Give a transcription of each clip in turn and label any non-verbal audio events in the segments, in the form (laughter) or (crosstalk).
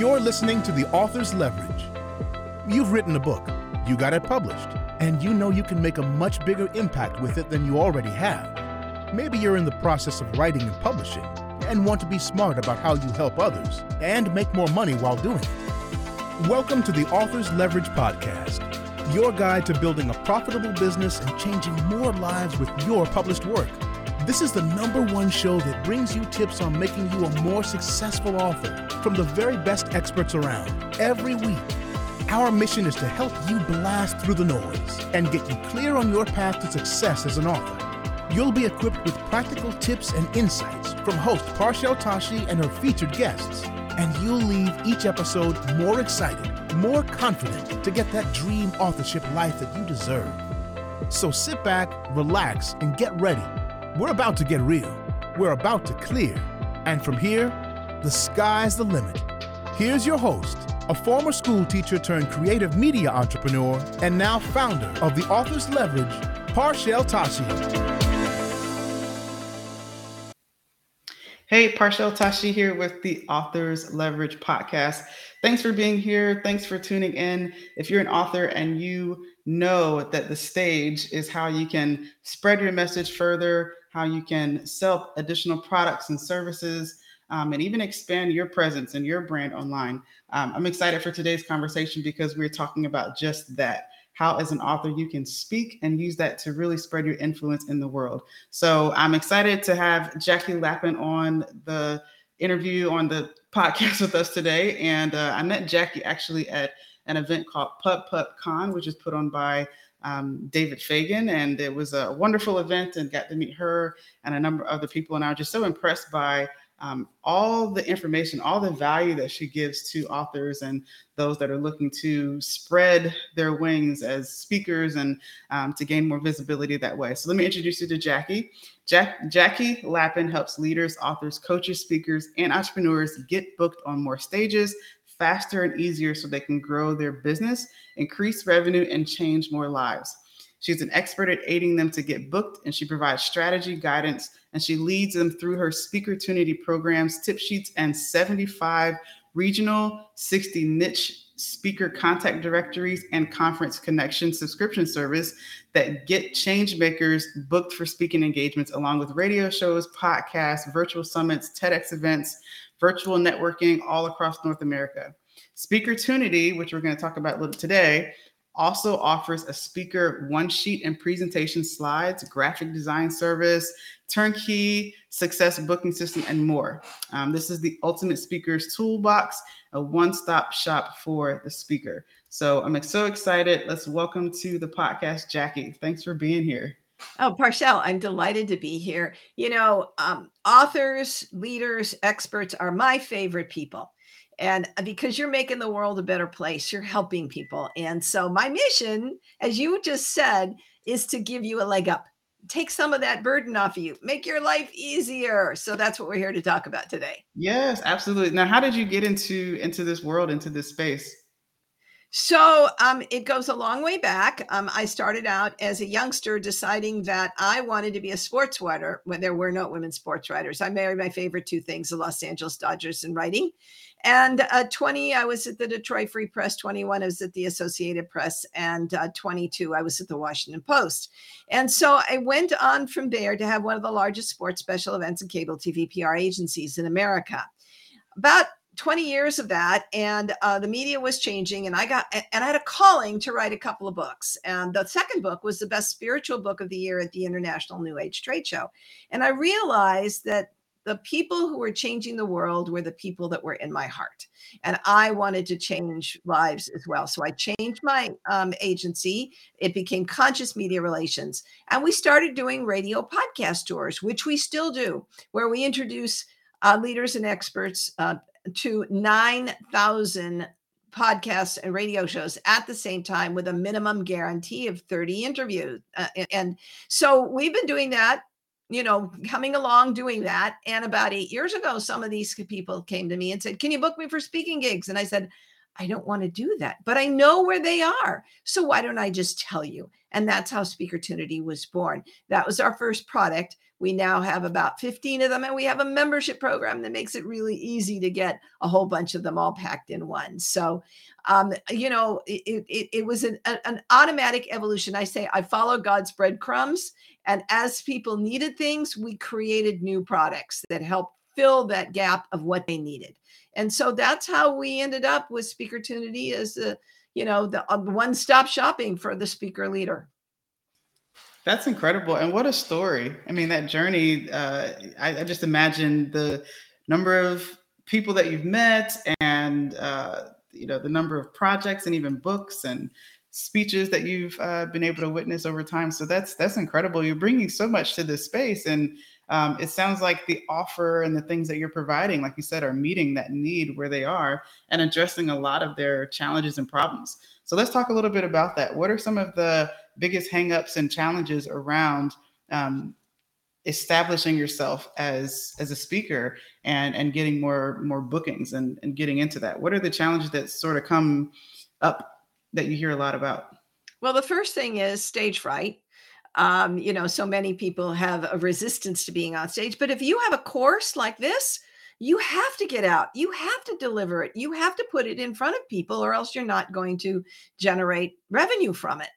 You're listening to The Author's Leverage. You've written a book, you got it published, and you know you can make a much bigger impact with it than you already have. Maybe you're in the process of writing and publishing and want to be smart about how you help others and make more money while doing it. Welcome to the Author's Leverage Podcast, your guide to building a profitable business and changing more lives with your published work. This is the number one show that brings you tips on making you a more successful author from the very best experts around every week. Our mission is to help you blast through the noise and get you clear on your path to success as an author. You'll be equipped with practical tips and insights from host Parchelle Tashi and her featured guests, and you'll leave each episode more excited, more confident to get that dream authorship life that you deserve. So sit back, relax, and get ready. We're about to get real. We're about to clear. And from here, the sky's the limit. Here's your host, a former school teacher turned creative media entrepreneur, and now founder of the Author's Leverage, Parchelle Tashi. Hey, Parchelle Tashi here with the Authors Leverage podcast. Thanks for being here. Thanks for tuning in. If you're an author and you know that the stage is how you can spread your message further, how you can sell additional products and services, um, and even expand your presence and your brand online, um, I'm excited for today's conversation because we're talking about just that how as an author you can speak and use that to really spread your influence in the world. So I'm excited to have Jackie Lapin on the interview on the (laughs) podcast with us today. And uh, I met Jackie actually at an event called Pub Pub Con, which is put on by um, David Fagan. And it was a wonderful event and got to meet her and a number of other people. And I was just so impressed by um, all the information, all the value that she gives to authors and those that are looking to spread their wings as speakers and um, to gain more visibility that way. So let me introduce you to Jackie. Jack, Jackie Lapin helps leaders, authors, coaches, speakers, and entrepreneurs get booked on more stages faster and easier so they can grow their business, increase revenue, and change more lives. She's an expert at aiding them to get booked, and she provides strategy, guidance, and she leads them through her speaker Speakertunity programs, tip sheets, and 75 regional, 60 niche speaker contact directories and conference connection subscription service that get change makers booked for speaking engagements along with radio shows, podcasts, virtual summits, TEDx events, virtual networking all across North America. Speakertunity, which we're going to talk about a little today, also offers a speaker one sheet and presentation slides, graphic design service, turnkey success booking system, and more. Um, this is the ultimate speaker's toolbox, a one stop shop for the speaker. So I'm so excited. Let's welcome to the podcast, Jackie. Thanks for being here. Oh, Parchelle, I'm delighted to be here. You know, um, authors, leaders, experts are my favorite people. And uh, because you're making the world a better place, you're helping people. And so, my mission, as you just said, is to give you a leg up. Take some of that burden off of you, make your life easier. So that's what we're here to talk about today. Yes, absolutely. Now, how did you get into into this world, into this space? So um, it goes a long way back. Um, I started out as a youngster deciding that I wanted to be a sports writer when there were no women sports writers. I married my favorite two things the Los Angeles Dodgers and writing. And uh, 20, I was at the Detroit Free Press. 21, I was at the Associated Press. And uh, 22, I was at the Washington Post. And so I went on from there to have one of the largest sports special events and cable TV PR agencies in America. About 20 years of that and uh, the media was changing and i got and i had a calling to write a couple of books and the second book was the best spiritual book of the year at the international new age trade show. And i realized that the people who were changing the world were the people that were in my heart and i wanted to change lives as well. So i changed my um, agency it became conscious media relations and we started doing radio podcast tours which we still do where we introduce uh, leaders and experts uh, to 9,000 podcasts and radio shows at the same time with a minimum guarantee of 30 interviews. Uh, and so we've been doing that, you know, coming along doing that. And about eight years ago, some of these people came to me and said, Can you book me for speaking gigs? And I said, I don't want to do that, but I know where they are. So why don't I just tell you? And that's how Speakertunity was born. That was our first product. We now have about 15 of them, and we have a membership program that makes it really easy to get a whole bunch of them all packed in one. So, um, you know, it, it, it was an, an automatic evolution. I say I follow God's breadcrumbs. And as people needed things, we created new products that help fill that gap of what they needed. And so that's how we ended up with Speaker Speakertunity as the, you know, the uh, one-stop shopping for the speaker leader. That's incredible. And what a story. I mean, that journey, uh, I, I, just imagine the number of people that you've met and, uh, you know, the number of projects and even books and speeches that you've uh, been able to witness over time. So that's, that's incredible. You're bringing so much to this space. And um, it sounds like the offer and the things that you're providing, like you said, are meeting that need where they are and addressing a lot of their challenges and problems. So let's talk a little bit about that. What are some of the biggest hangups and challenges around um, establishing yourself as as a speaker and and getting more more bookings and and getting into that? What are the challenges that sort of come up that you hear a lot about? Well, the first thing is stage fright um, you know, so many people have a resistance to being on stage. But if you have a course like this, you have to get out. You have to deliver it. You have to put it in front of people, or else you're not going to generate revenue from it.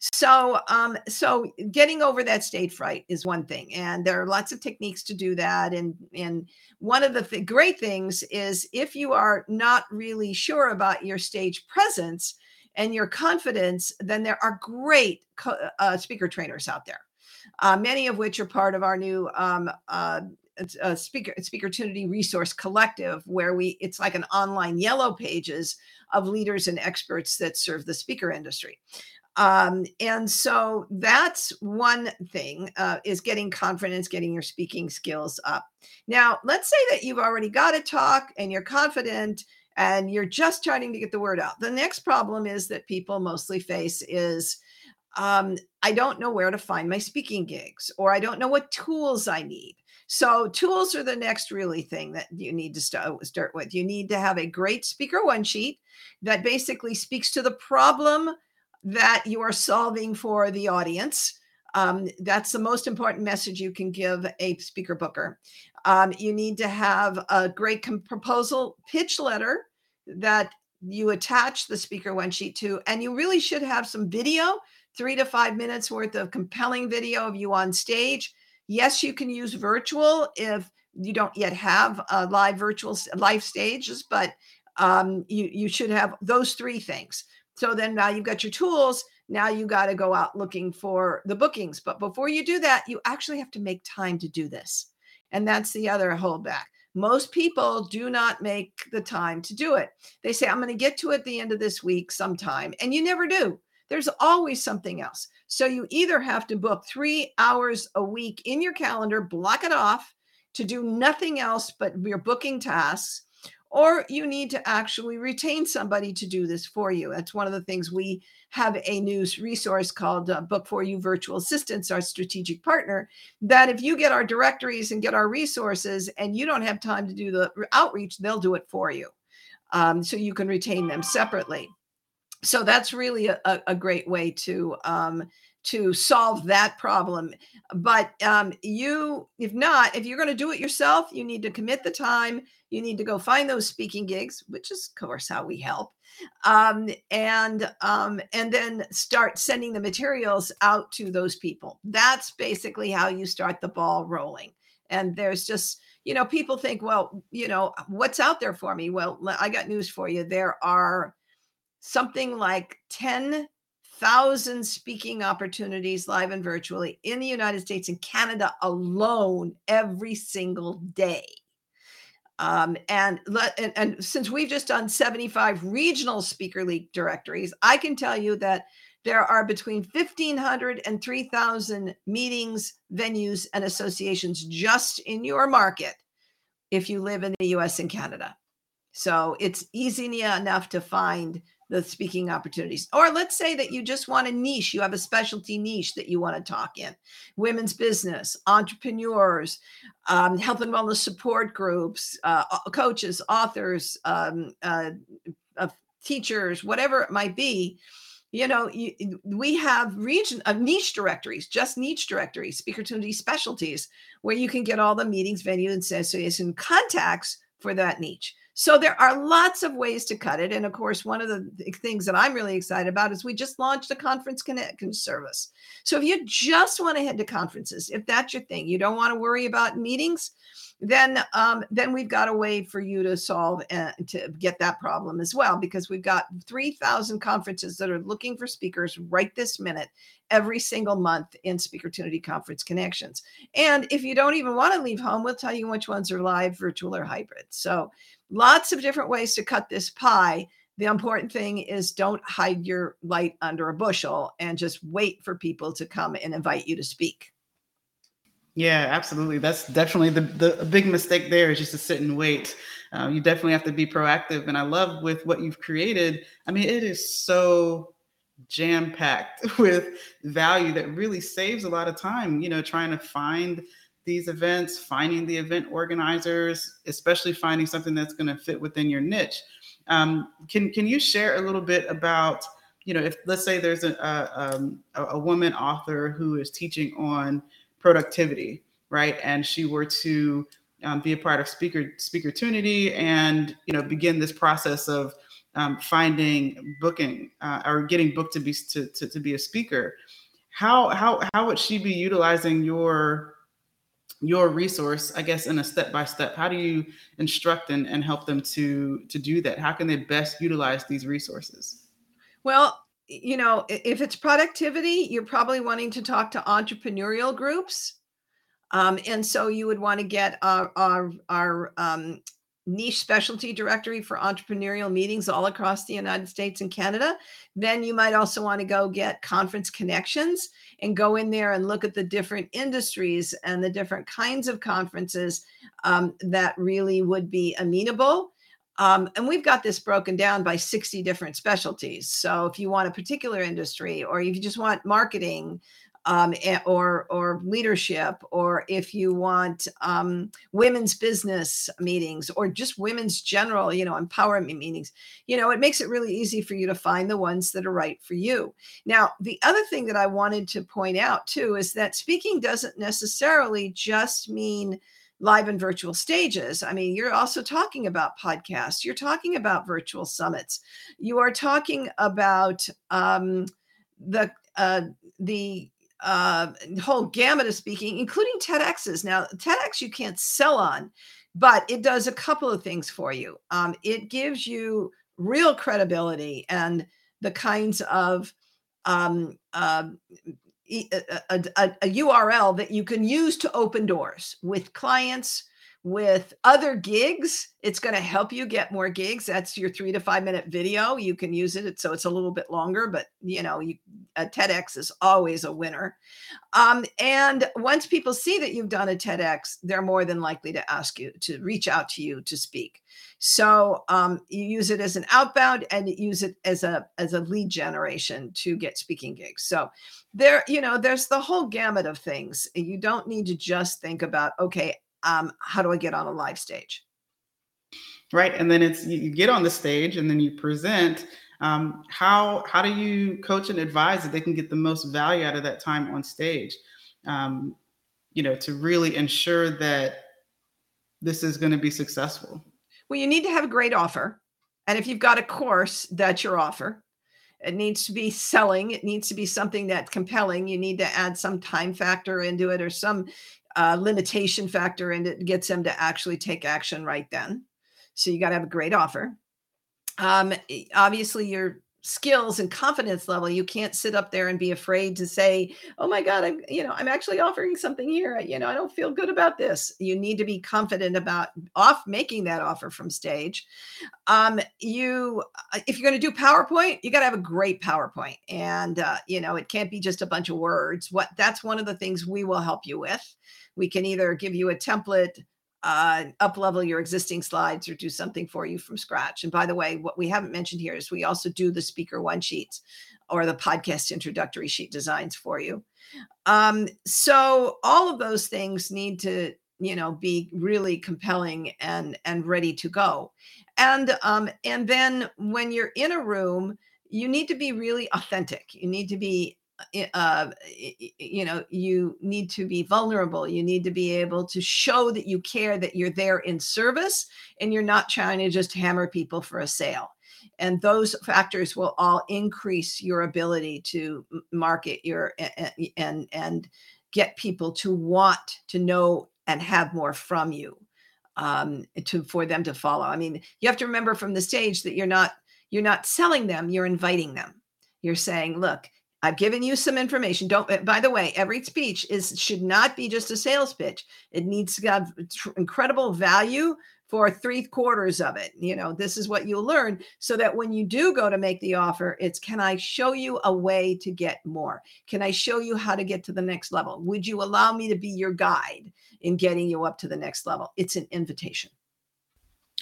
So, um, so getting over that stage fright is one thing, and there are lots of techniques to do that. And and one of the th- great things is if you are not really sure about your stage presence, and your confidence, then there are great uh, speaker trainers out there, uh, many of which are part of our new um, uh, uh, speaker speakertunity resource collective where we it's like an online yellow pages of leaders and experts that serve the speaker industry um, and so that's one thing uh, is getting confidence getting your speaking skills up now let's say that you've already got a talk and you're confident and you're just trying to get the word out. The next problem is that people mostly face is um, I don't know where to find my speaking gigs, or I don't know what tools I need. So, tools are the next really thing that you need to start, with. You need to have a great speaker one sheet that basically speaks to the problem that you are solving for the audience. Um, that's the most important message you can give a speaker booker. Um, you need to have a great com- proposal pitch letter that you attach the speaker one sheet to, and you really should have some video, three to five minutes worth of compelling video of you on stage. Yes, you can use virtual if you don't yet have a live virtual live stages, but um, you you should have those three things. So then now you've got your tools. Now you got to go out looking for the bookings. But before you do that, you actually have to make time to do this. And that's the other holdback. Most people do not make the time to do it. They say, I'm going to get to it the end of this week sometime. And you never do. There's always something else. So you either have to book three hours a week in your calendar, block it off to do nothing else but your booking tasks or you need to actually retain somebody to do this for you. That's one of the things we have a news resource called uh, Book for You Virtual Assistants, our strategic partner. That if you get our directories and get our resources and you don't have time to do the outreach, they'll do it for you. Um, so you can retain them separately. So that's really a, a great way to um, to solve that problem. But um, you, if not, if you're going to do it yourself, you need to commit the time. You need to go find those speaking gigs, which is, of course, how we help, um, and um, and then start sending the materials out to those people. That's basically how you start the ball rolling. And there's just you know people think, well, you know, what's out there for me? Well, I got news for you. There are something like 10 thousand speaking opportunities live and virtually in the United States and Canada alone every single day. Um, and, let, and, and since we've just done 75 regional speaker league directories, I can tell you that there are between 1,500 and 3,000 meetings, venues, and associations just in your market if you live in the US and Canada. So it's easy enough to find the speaking opportunities. Or let's say that you just want a niche, you have a specialty niche that you want to talk in women's business, entrepreneurs, um, health and wellness support groups, uh, coaches, authors, um, uh, uh, teachers, whatever it might be, you know, you, we have region of uh, niche directories, just niche directories, speaker opportunity specialties, where you can get all the meetings, venue, and association contacts for that niche. So there are lots of ways to cut it. And of course, one of the things that I'm really excited about is we just launched a conference connection service. So if you just want to head to conferences, if that's your thing, you don't want to worry about meetings, then um, then we've got a way for you to solve and to get that problem as well because we've got 3000 conferences that are looking for speakers right this minute every single month in speaker opportunity conference connections and if you don't even want to leave home we'll tell you which ones are live virtual or hybrid so lots of different ways to cut this pie the important thing is don't hide your light under a bushel and just wait for people to come and invite you to speak yeah, absolutely. That's definitely the, the big mistake there is just to sit and wait. Uh, you definitely have to be proactive. And I love with what you've created. I mean, it is so jam packed (laughs) with value that really saves a lot of time, you know, trying to find these events, finding the event organizers, especially finding something that's going to fit within your niche. Um, can, can you share a little bit about, you know, if let's say there's a, a, um, a woman author who is teaching on productivity, right? And she were to um, be a part of Speaker speaker Speakertunity and you know begin this process of um, finding booking uh, or getting booked to be to, to, to be a speaker. How how how would she be utilizing your your resource i guess in a step by step how do you instruct and, and help them to to do that how can they best utilize these resources well you know, if it's productivity, you're probably wanting to talk to entrepreneurial groups. Um, and so you would want to get our, our, our um, niche specialty directory for entrepreneurial meetings all across the United States and Canada. Then you might also want to go get conference connections and go in there and look at the different industries and the different kinds of conferences um, that really would be amenable um, and we've got this broken down by 60 different specialties. So if you want a particular industry, or if you just want marketing, um, or or leadership, or if you want um, women's business meetings, or just women's general, you know, empowerment meetings, you know, it makes it really easy for you to find the ones that are right for you. Now, the other thing that I wanted to point out too is that speaking doesn't necessarily just mean live and virtual stages. I mean, you're also talking about podcasts, you're talking about virtual summits, you are talking about um, the uh, the uh, whole gamut of speaking, including TEDx's. Now, TEDx you can't sell on, but it does a couple of things for you. Um, it gives you real credibility and the kinds of um, uh, a, a, a, URL that you can use to open doors with clients, with other gigs. It's going to help you get more gigs. That's your three to five minute video. You can use it. So it's a little bit longer, but you know, you, a TEDx is always a winner. Um, and once people see that you've done a TEDx, they're more than likely to ask you to reach out to you to speak. So um, you use it as an outbound and use it as a as a lead generation to get speaking gigs. So there, you know, there's the whole gamut of things. You don't need to just think about, okay, um, how do I get on a live stage? Right, and then it's you get on the stage and then you present. Um, how how do you coach and advise that they can get the most value out of that time on stage? Um, you know, to really ensure that this is going to be successful. Well, you need to have a great offer, and if you've got a course, that's your offer. It needs to be selling. It needs to be something that's compelling. You need to add some time factor into it or some uh, limitation factor and it gets them to actually take action right then. So you got to have a great offer. Um, obviously, your skills and confidence level you can't sit up there and be afraid to say oh my god i'm you know i'm actually offering something here. You know i don't feel good about this. You need to be confident about off making that offer from stage. Um you uh, if you're going to do powerpoint you got to have a great powerpoint and uh, you know it can't be just a bunch of words. What that's one of the things we will help you with we can either give you a template uh, up level your existing slides or do something for you from scratch. And by the way, what we haven't mentioned here is we also do the speaker one sheets or the podcast introductory sheet designs for you. Um, so all of those things need to you know be really compelling and and ready to go And um, and then when you're in a room, you need to be really authentic. You need to be uh, you know, you need to be vulnerable. You need to be able to show that you care, that you're there in service, and you're not trying to just hammer people for a sale. And those factors will all increase your ability to market your and and get people to want to know and have more from you um, to for them to follow. I mean, you have to remember from the stage that you're not you're not selling them, you're inviting them. You're saying, look, I've given you some information. Don't eh, by the way, every speech is should not be just a sales pitch. It needs to have incredible value for three quarters of it. You know, this is what you'll learn so that when you do go to make the offer, it's can I show you a way to get more? Can I show you how to get to the next level? Would you allow me to be your guide in getting you up to the next level? It's an invitation.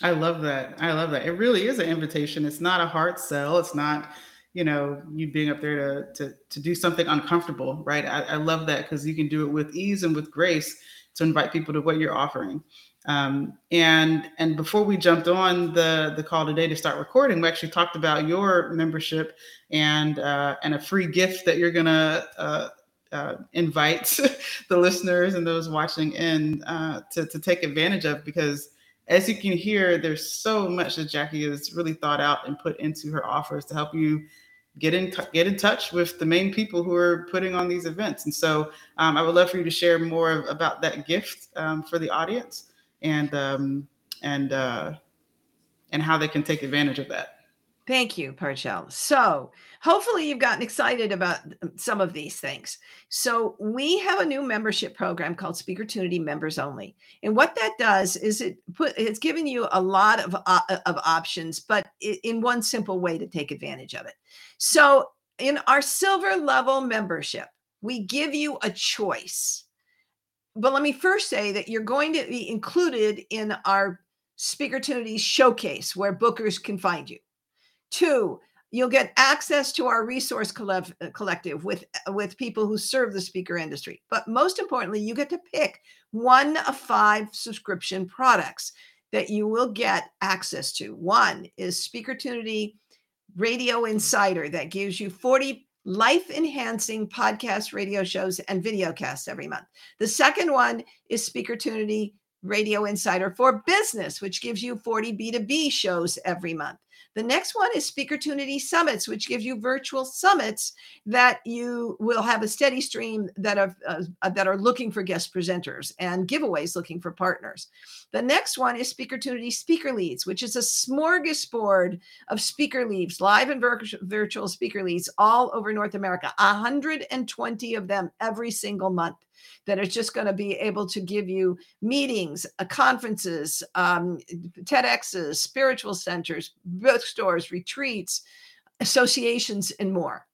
I love that. I love that. It really is an invitation. It's not a hard sell. It's not, you know, you being up there to to to do something uncomfortable, right? I, I love that because you can do it with ease and with grace to invite people to what you're offering. Um, and and before we jumped on the the call today to start recording, we actually talked about your membership and uh, and a free gift that you're gonna uh, uh, invite (laughs) the listeners and those watching in uh, to to take advantage of because as you can hear, there's so much that Jackie has really thought out and put into her offers to help you get in get in touch with the main people who are putting on these events. And so um, I would love for you to share more about that gift um, for the audience and um, and uh, and how they can take advantage of that. Thank you, Parchelle. So, hopefully, you've gotten excited about um, some of these things. So, we have a new membership program called Speaker Speakertunity Members Only, and what that does is it put it's given you a lot of uh, of options, but in one simple way to take advantage of it. So, in our silver level membership, we give you a choice but let me first say that you're going to be included in our Speaker Speakertunity showcase where bookers can find you. Two, you'll get access to our resource uh, collective with uh, with people who serve the speaker industry. But most importantly, you get to pick one of five subscription products that you will get access to. One is Speakertunity Radio Insider that gives you 40 life enhancing podcast radio shows and video casts every month. The second one is Speakertunity Radio Insider for Business, which gives you 40 B2B shows every month. The next one is Speakertunity Summits, which gives you virtual summits that you will have a steady stream that are uh, that are looking for guest presenters and giveaways looking for partners. The next one is Speakertunity Speaker Leads, which is a smorgasbord of speaker leads, live and vir- virtual speaker leads all over North America. 120 of them every single month that is just going to be able to give you meetings, uh, conferences, um, TEDx's, spiritual centers, bookstores, retreats, associations, and more.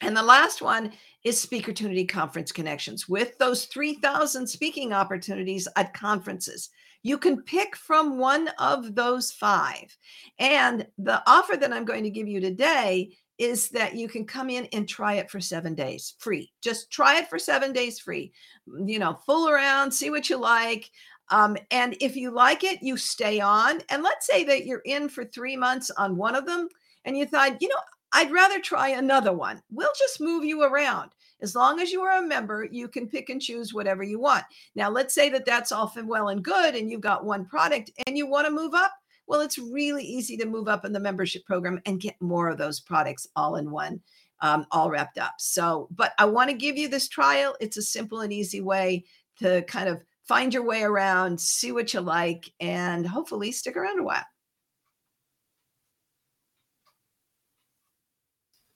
And the last one is Speakertunity Conference Connections with those 3,000 speaking opportunities at conferences. You can pick from one of those five. And the offer that I'm going to give you today is that you can come in and try it for seven days free. Just try it for seven days free. Mm, you know, fool around, see what you like. Um, and if you like it, you stay on. And let's say that you're in for three months on one of them and you thought, you know, I'd rather try another one. We'll just move you around. As long as you are a member, you can pick and choose whatever you want. Now, let's say that that's all well and good and you've got one product and you want to move up well, it's really easy to move up in the membership program and get more of those products all in one, um, all wrapped up. So, but I want to give you this trial. It's a simple and easy way to kind of find your way around, see what you like, and hopefully stick around a while.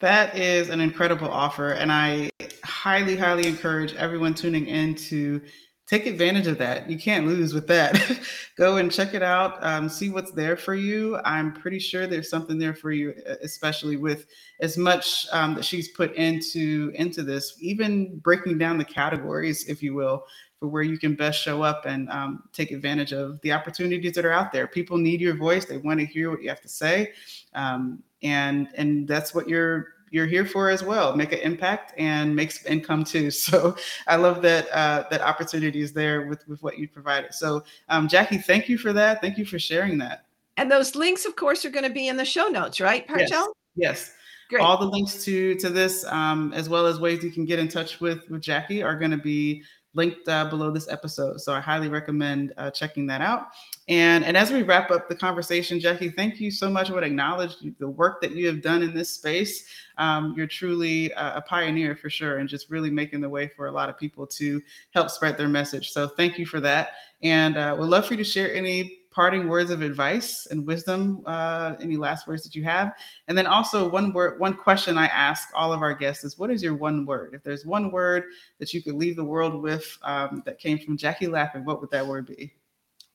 That is an incredible offer. And I highly, highly encourage everyone tuning in to take advantage of that. You can't lose with that. (laughs) Go and check it out. Um, see what's there for you. I'm pretty sure there's something there for you, especially with as much um, that she's put into into this. Even breaking down the categories, if you will, for where you can best show up and um, take advantage of the opportunities that are out there. People need your voice. They want to hear what you have to say, um, and and that's what you're you're here for as well. Make an impact and make some income too. (laughs) So I love that uh, that opportunity is there with with what you provided. So um, Jackie, thank you for that. Thank you for sharing that. And those links, of course, are going to be in the show notes, right, Parchelle? Yes. yes. Great. All the links to to this, um, as well as ways you can get in touch with with Jackie, are going to be linked uh, below this episode. So I highly recommend uh, checking that out. And, and as we wrap up the conversation, Jackie, thank you so much. I would acknowledge the work that you have done in this space. Um, you're truly a, a pioneer for sure, and just really making the way for a lot of people to help spread their message. So thank you for that. And uh, we'd love for you to share any parting words of advice and wisdom uh, any last words that you have? And then also one word one question i ask all of our guests is what is your one word? If there's one word that you could leave the world with um, that came from jackie lapin what would that word be?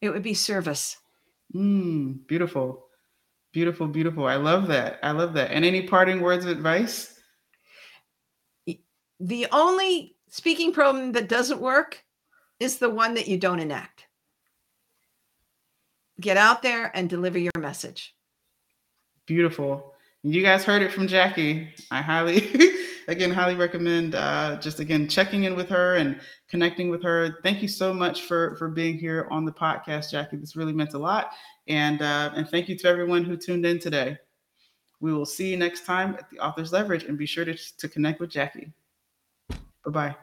It would be service. Mm, beautiful. Beautiful beautiful. I love that. I love that. And any parting words of advice? The only speaking program that doesn't work is the one that you don't enact get out there and deliver your message. Beautiful. You guys heard it from Jackie. I highly, (laughs) again, highly recommend uh, just again checking in with her and connecting with her. Thank you so much for for being here on the podcast, Jackie. This really meant a lot, and uh, and thank you to everyone who tuned in today. We will see you next time at the Author's Leverage, and be sure to, to connect with Jackie. Bye bye.